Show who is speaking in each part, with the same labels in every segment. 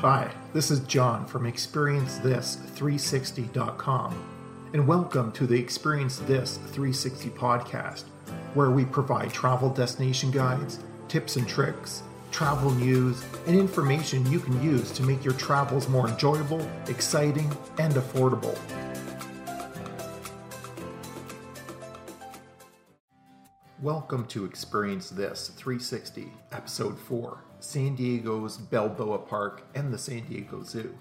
Speaker 1: Hi, this is John from ExperienceThis360.com, and welcome to the Experience This 360 podcast, where we provide travel destination guides, tips and tricks, travel news, and information you can use to make your travels more enjoyable, exciting, and affordable. Welcome to Experience This 360, Episode 4 San Diego's Balboa Park and the San Diego Zoo.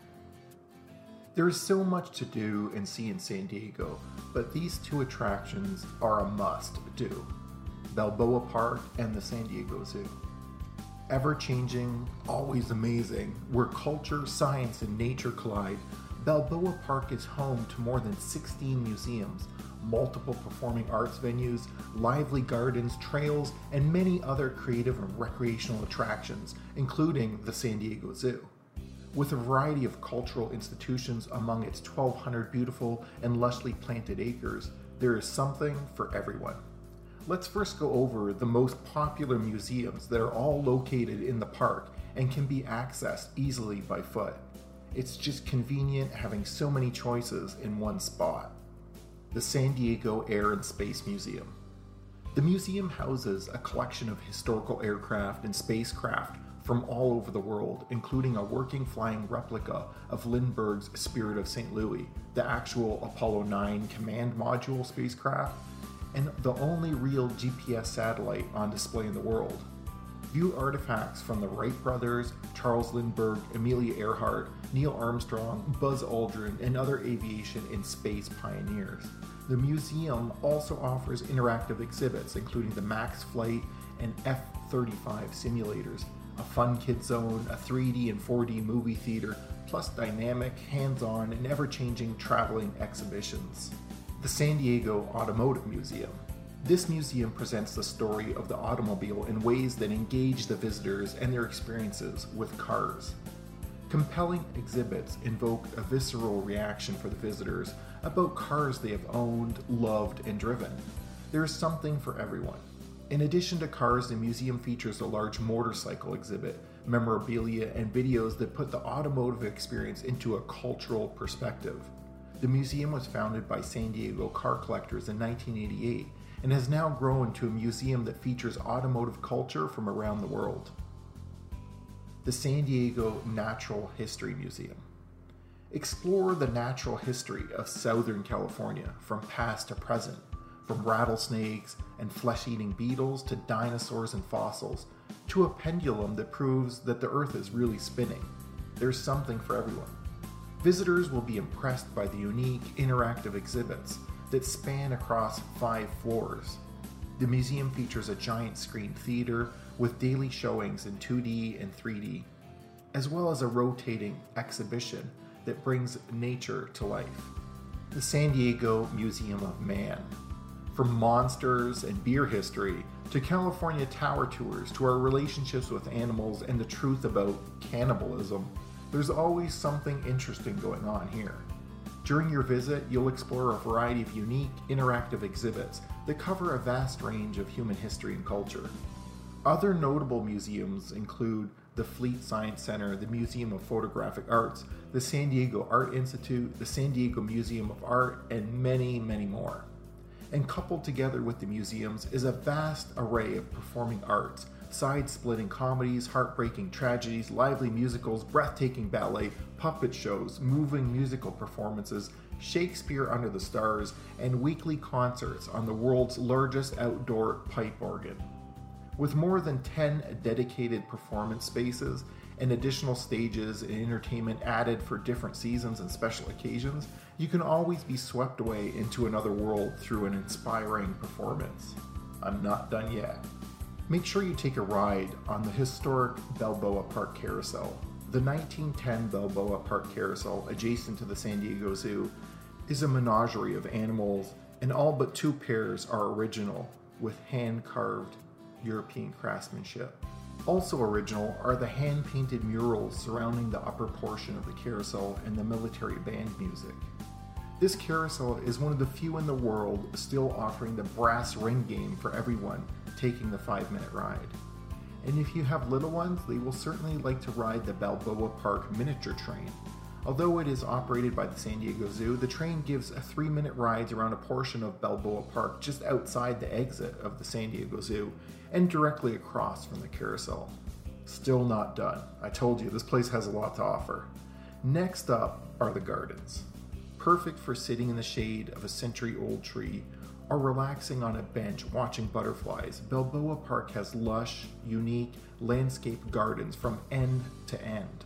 Speaker 1: There is so much to do and see in San Diego, but these two attractions are a must do Balboa Park and the San Diego Zoo. Ever changing, always amazing, where culture, science, and nature collide, Balboa Park is home to more than 16 museums multiple performing arts venues, lively gardens, trails, and many other creative and recreational attractions, including the San Diego Zoo. With a variety of cultural institutions among its 1,200 beautiful and lushly planted acres, there is something for everyone. Let's first go over the most popular museums that are all located in the park and can be accessed easily by foot. It's just convenient having so many choices in one spot the San Diego Air and Space Museum. The museum houses a collection of historical aircraft and spacecraft from all over the world, including a working flying replica of Lindbergh's Spirit of St. Louis, the actual Apollo 9 command module spacecraft, and the only real GPS satellite on display in the world. View artifacts from the Wright brothers, Charles Lindbergh, Amelia Earhart, Neil Armstrong, Buzz Aldrin, and other aviation and space pioneers. The museum also offers interactive exhibits, including the Max Flight and F 35 simulators, a fun kid zone, a 3D and 4D movie theater, plus dynamic, hands on, and ever changing traveling exhibitions. The San Diego Automotive Museum. This museum presents the story of the automobile in ways that engage the visitors and their experiences with cars. Compelling exhibits invoke a visceral reaction for the visitors about cars they have owned, loved, and driven. There is something for everyone. In addition to cars, the museum features a large motorcycle exhibit, memorabilia, and videos that put the automotive experience into a cultural perspective. The museum was founded by San Diego car collectors in 1988 and has now grown to a museum that features automotive culture from around the world the San Diego Natural History Museum. Explore the natural history of Southern California from past to present, from rattlesnakes and flesh eating beetles to dinosaurs and fossils, to a pendulum that proves that the Earth is really spinning. There's something for everyone. Visitors will be impressed by the unique interactive exhibits that span across five floors. The museum features a giant screen theater with daily showings in 2D and 3D, as well as a rotating exhibition that brings nature to life. The San Diego Museum of Man. From monsters and beer history to California tower tours to our relationships with animals and the truth about cannibalism, there's always something interesting going on here. During your visit, you'll explore a variety of unique, interactive exhibits that cover a vast range of human history and culture. Other notable museums include the Fleet Science Center, the Museum of Photographic Arts, the San Diego Art Institute, the San Diego Museum of Art, and many, many more. And coupled together with the museums is a vast array of performing arts, side splitting comedies, heartbreaking tragedies, lively musicals, breathtaking ballet, puppet shows, moving musical performances, Shakespeare Under the Stars, and weekly concerts on the world's largest outdoor pipe organ. With more than 10 dedicated performance spaces and additional stages and entertainment added for different seasons and special occasions, you can always be swept away into another world through an inspiring performance. I'm not done yet. Make sure you take a ride on the historic Balboa Park Carousel. The 1910 Balboa Park Carousel, adjacent to the San Diego Zoo, is a menagerie of animals, and all but two pairs are original with hand carved European craftsmanship. Also original are the hand painted murals surrounding the upper portion of the carousel and the military band music. This carousel is one of the few in the world still offering the brass ring game for everyone taking the 5 minute ride. and if you have little ones, they will certainly like to ride the Balboa Park miniature train. Although it is operated by the San Diego Zoo, the train gives a three minute ride around a portion of Balboa Park just outside the exit of the San Diego Zoo and directly across from the carousel. Still not done. I told you, this place has a lot to offer. Next up are the gardens. Perfect for sitting in the shade of a century old tree or relaxing on a bench watching butterflies, Balboa Park has lush, unique landscape gardens from end to end.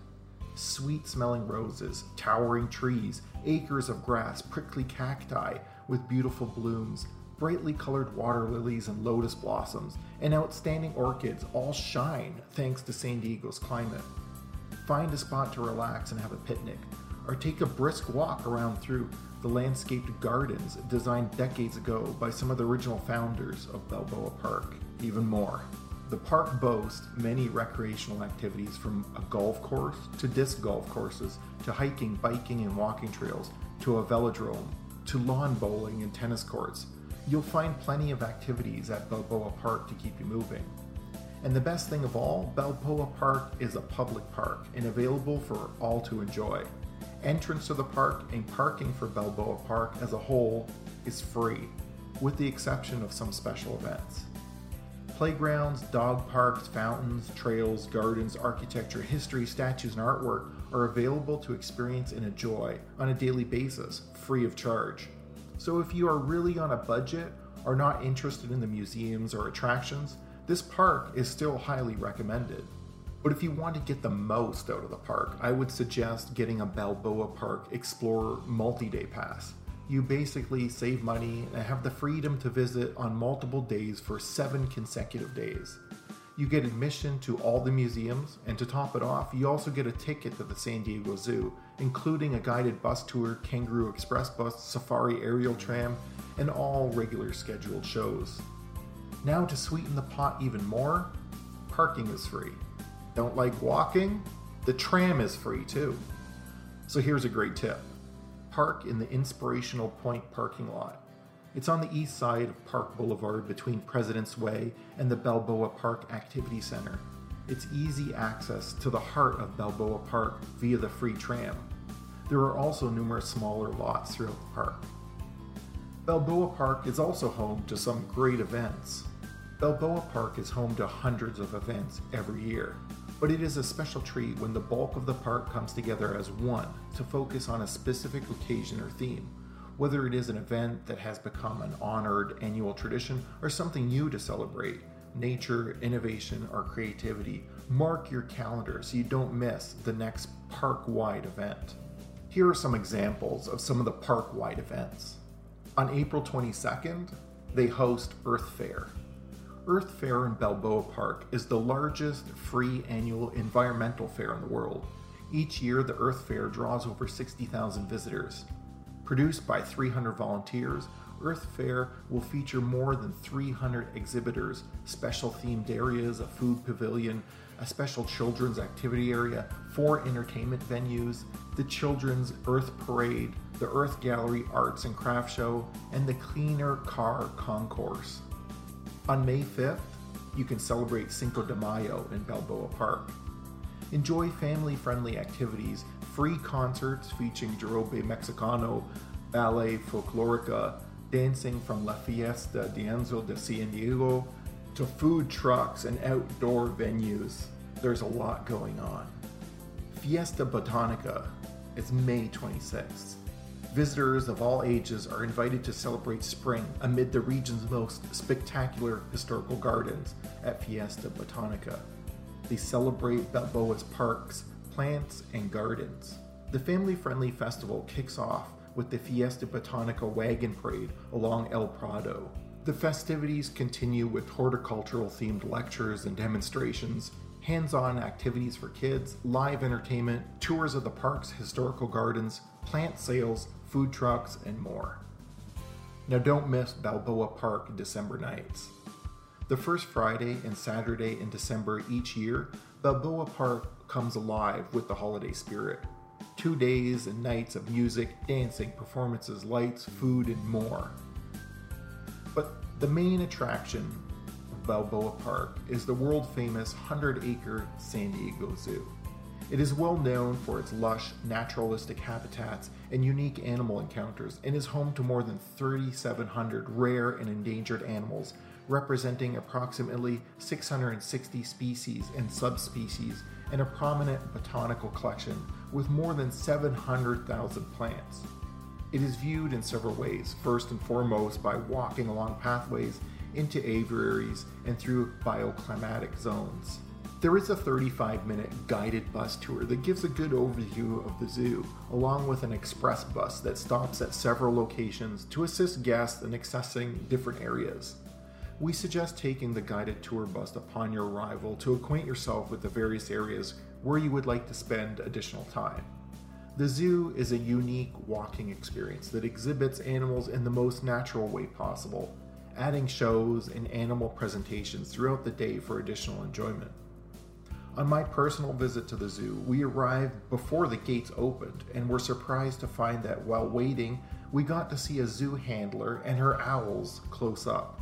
Speaker 1: Sweet smelling roses, towering trees, acres of grass, prickly cacti with beautiful blooms, brightly colored water lilies and lotus blossoms, and outstanding orchids all shine thanks to San Diego's climate. Find a spot to relax and have a picnic, or take a brisk walk around through the landscaped gardens designed decades ago by some of the original founders of Balboa Park. Even more, the park boasts many recreational activities from a golf course to disc golf courses to hiking, biking, and walking trails to a velodrome to lawn bowling and tennis courts. You'll find plenty of activities at Balboa Park to keep you moving. And the best thing of all, Balboa Park is a public park and available for all to enjoy. Entrance to the park and parking for Balboa Park as a whole is free, with the exception of some special events. Playgrounds, dog parks, fountains, trails, gardens, architecture, history, statues, and artwork are available to experience and enjoy on a daily basis, free of charge. So if you are really on a budget or not interested in the museums or attractions, this park is still highly recommended. But if you want to get the most out of the park, I would suggest getting a Balboa Park Explorer multi day pass. You basically save money and have the freedom to visit on multiple days for seven consecutive days. You get admission to all the museums, and to top it off, you also get a ticket to the San Diego Zoo, including a guided bus tour, Kangaroo Express bus, Safari aerial tram, and all regular scheduled shows. Now, to sweeten the pot even more, parking is free. Don't like walking? The tram is free too. So here's a great tip park in the Inspirational Point parking lot. It's on the east side of Park Boulevard between President's Way and the Balboa Park Activity Center. It's easy access to the heart of Balboa Park via the free tram. There are also numerous smaller lots throughout the park. Balboa Park is also home to some great events. Balboa Park is home to hundreds of events every year, but it is a special treat when the bulk of the park comes together as one to focus on a specific occasion or theme, whether it is an event that has become an honored annual tradition or something new to celebrate. Nature, innovation, or creativity. Mark your calendar so you don't miss the next park wide event. Here are some examples of some of the park wide events. On April 22nd, they host Earth Fair, Earth Fair in Balboa Park is the largest free annual environmental fair in the world. Each year, the Earth Fair draws over 60,000 visitors. Produced by 300 volunteers, Earth Fair will feature more than 300 exhibitors, special themed areas, a food pavilion, a special children's activity area, four entertainment venues, the Children's Earth Parade, the Earth Gallery Arts and Craft Show, and the Cleaner Car Concourse. On May 5th, you can celebrate Cinco de Mayo in Balboa Park. Enjoy family friendly activities, free concerts featuring Jarabe Mexicano, Ballet Folklorica, dancing from La Fiesta Danzo de San Diego, to food trucks and outdoor venues. There's a lot going on. Fiesta Botanica is May 26th. Visitors of all ages are invited to celebrate spring amid the region's most spectacular historical gardens at Fiesta Botanica. They celebrate Balboa's parks, plants, and gardens. The family friendly festival kicks off with the Fiesta Botanica wagon parade along El Prado. The festivities continue with horticultural themed lectures and demonstrations, hands on activities for kids, live entertainment, tours of the park's historical gardens, plant sales, food trucks, and more. Now, don't miss Balboa Park December nights. The first Friday and Saturday in December each year, Balboa Park comes alive with the holiday spirit. Two days and nights of music, dancing, performances, lights, food, and more. But the main attraction of Balboa Park is the world famous 100 acre San Diego Zoo. It is well known for its lush, naturalistic habitats and unique animal encounters and is home to more than 3,700 rare and endangered animals, representing approximately 660 species and subspecies, and a prominent botanical collection with more than 700,000 plants. It is viewed in several ways, first and foremost by walking along pathways into aviaries and through bioclimatic zones. There is a 35 minute guided bus tour that gives a good overview of the zoo, along with an express bus that stops at several locations to assist guests in accessing different areas. We suggest taking the guided tour bus upon your arrival to acquaint yourself with the various areas where you would like to spend additional time. The zoo is a unique walking experience that exhibits animals in the most natural way possible, adding shows and animal presentations throughout the day for additional enjoyment. On my personal visit to the zoo, we arrived before the gates opened and were surprised to find that while waiting, we got to see a zoo handler and her owls close up.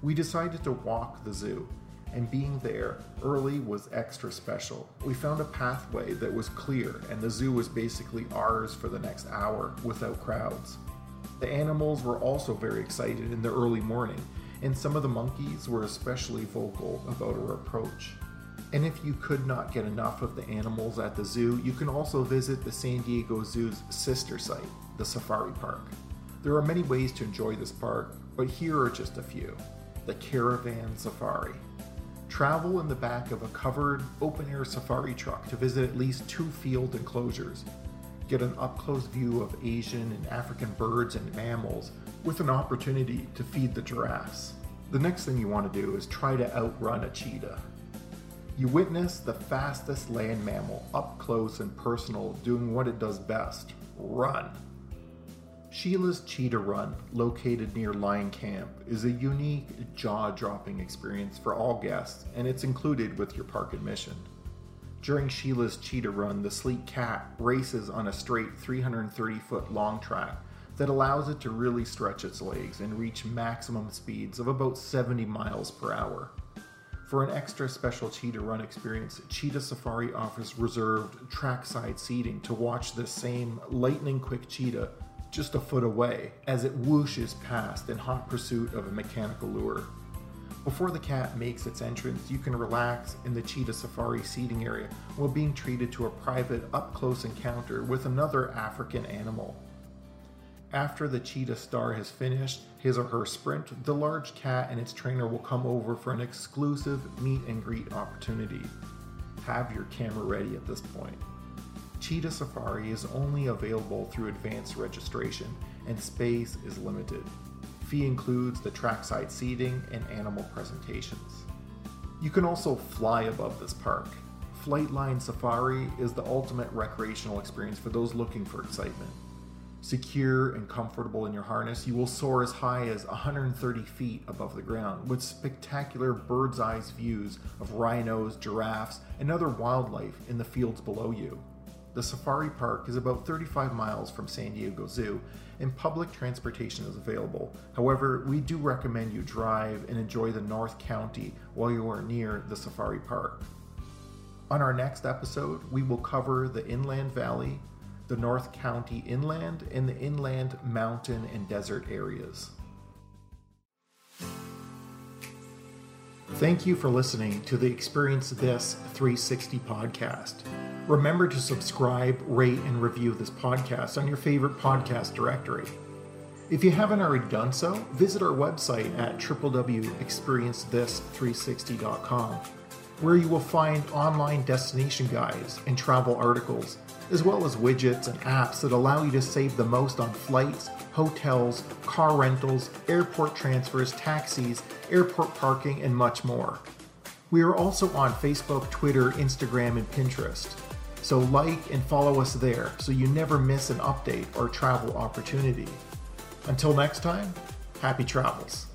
Speaker 1: We decided to walk the zoo, and being there early was extra special. We found a pathway that was clear, and the zoo was basically ours for the next hour without crowds. The animals were also very excited in the early morning, and some of the monkeys were especially vocal about our approach. And if you could not get enough of the animals at the zoo, you can also visit the San Diego Zoo's sister site, the Safari Park. There are many ways to enjoy this park, but here are just a few. The Caravan Safari. Travel in the back of a covered, open air safari truck to visit at least two field enclosures. Get an up close view of Asian and African birds and mammals with an opportunity to feed the giraffes. The next thing you want to do is try to outrun a cheetah. You witness the fastest land mammal up close and personal doing what it does best run. Sheila's Cheetah Run, located near Lion Camp, is a unique, jaw dropping experience for all guests, and it's included with your park admission. During Sheila's Cheetah Run, the sleek cat races on a straight 330 foot long track that allows it to really stretch its legs and reach maximum speeds of about 70 miles per hour. For an extra special cheetah run experience, Cheetah Safari offers reserved trackside seating to watch the same lightning quick cheetah just a foot away as it whooshes past in hot pursuit of a mechanical lure. Before the cat makes its entrance, you can relax in the Cheetah Safari seating area while being treated to a private up close encounter with another African animal. After the cheetah star has finished his or her sprint, the large cat and its trainer will come over for an exclusive meet and greet opportunity. Have your camera ready at this point. Cheetah Safari is only available through advanced registration, and space is limited. Fee includes the trackside seating and animal presentations. You can also fly above this park. Flightline Safari is the ultimate recreational experience for those looking for excitement. Secure and comfortable in your harness, you will soar as high as 130 feet above the ground with spectacular bird's eye views of rhinos, giraffes, and other wildlife in the fields below you. The safari park is about 35 miles from San Diego Zoo, and public transportation is available. However, we do recommend you drive and enjoy the North County while you are near the safari park. On our next episode, we will cover the Inland Valley, the North County inland, and the inland mountain and desert areas. Thank you for listening to the Experience This 360 podcast. Remember to subscribe, rate, and review this podcast on your favorite podcast directory. If you haven't already done so, visit our website at www.experiencethis360.com, where you will find online destination guides and travel articles as well as widgets and apps that allow you to save the most on flights, hotels, car rentals, airport transfers, taxis, airport parking, and much more. We are also on Facebook, Twitter, Instagram, and Pinterest. So like and follow us there so you never miss an update or travel opportunity. Until next time, happy travels.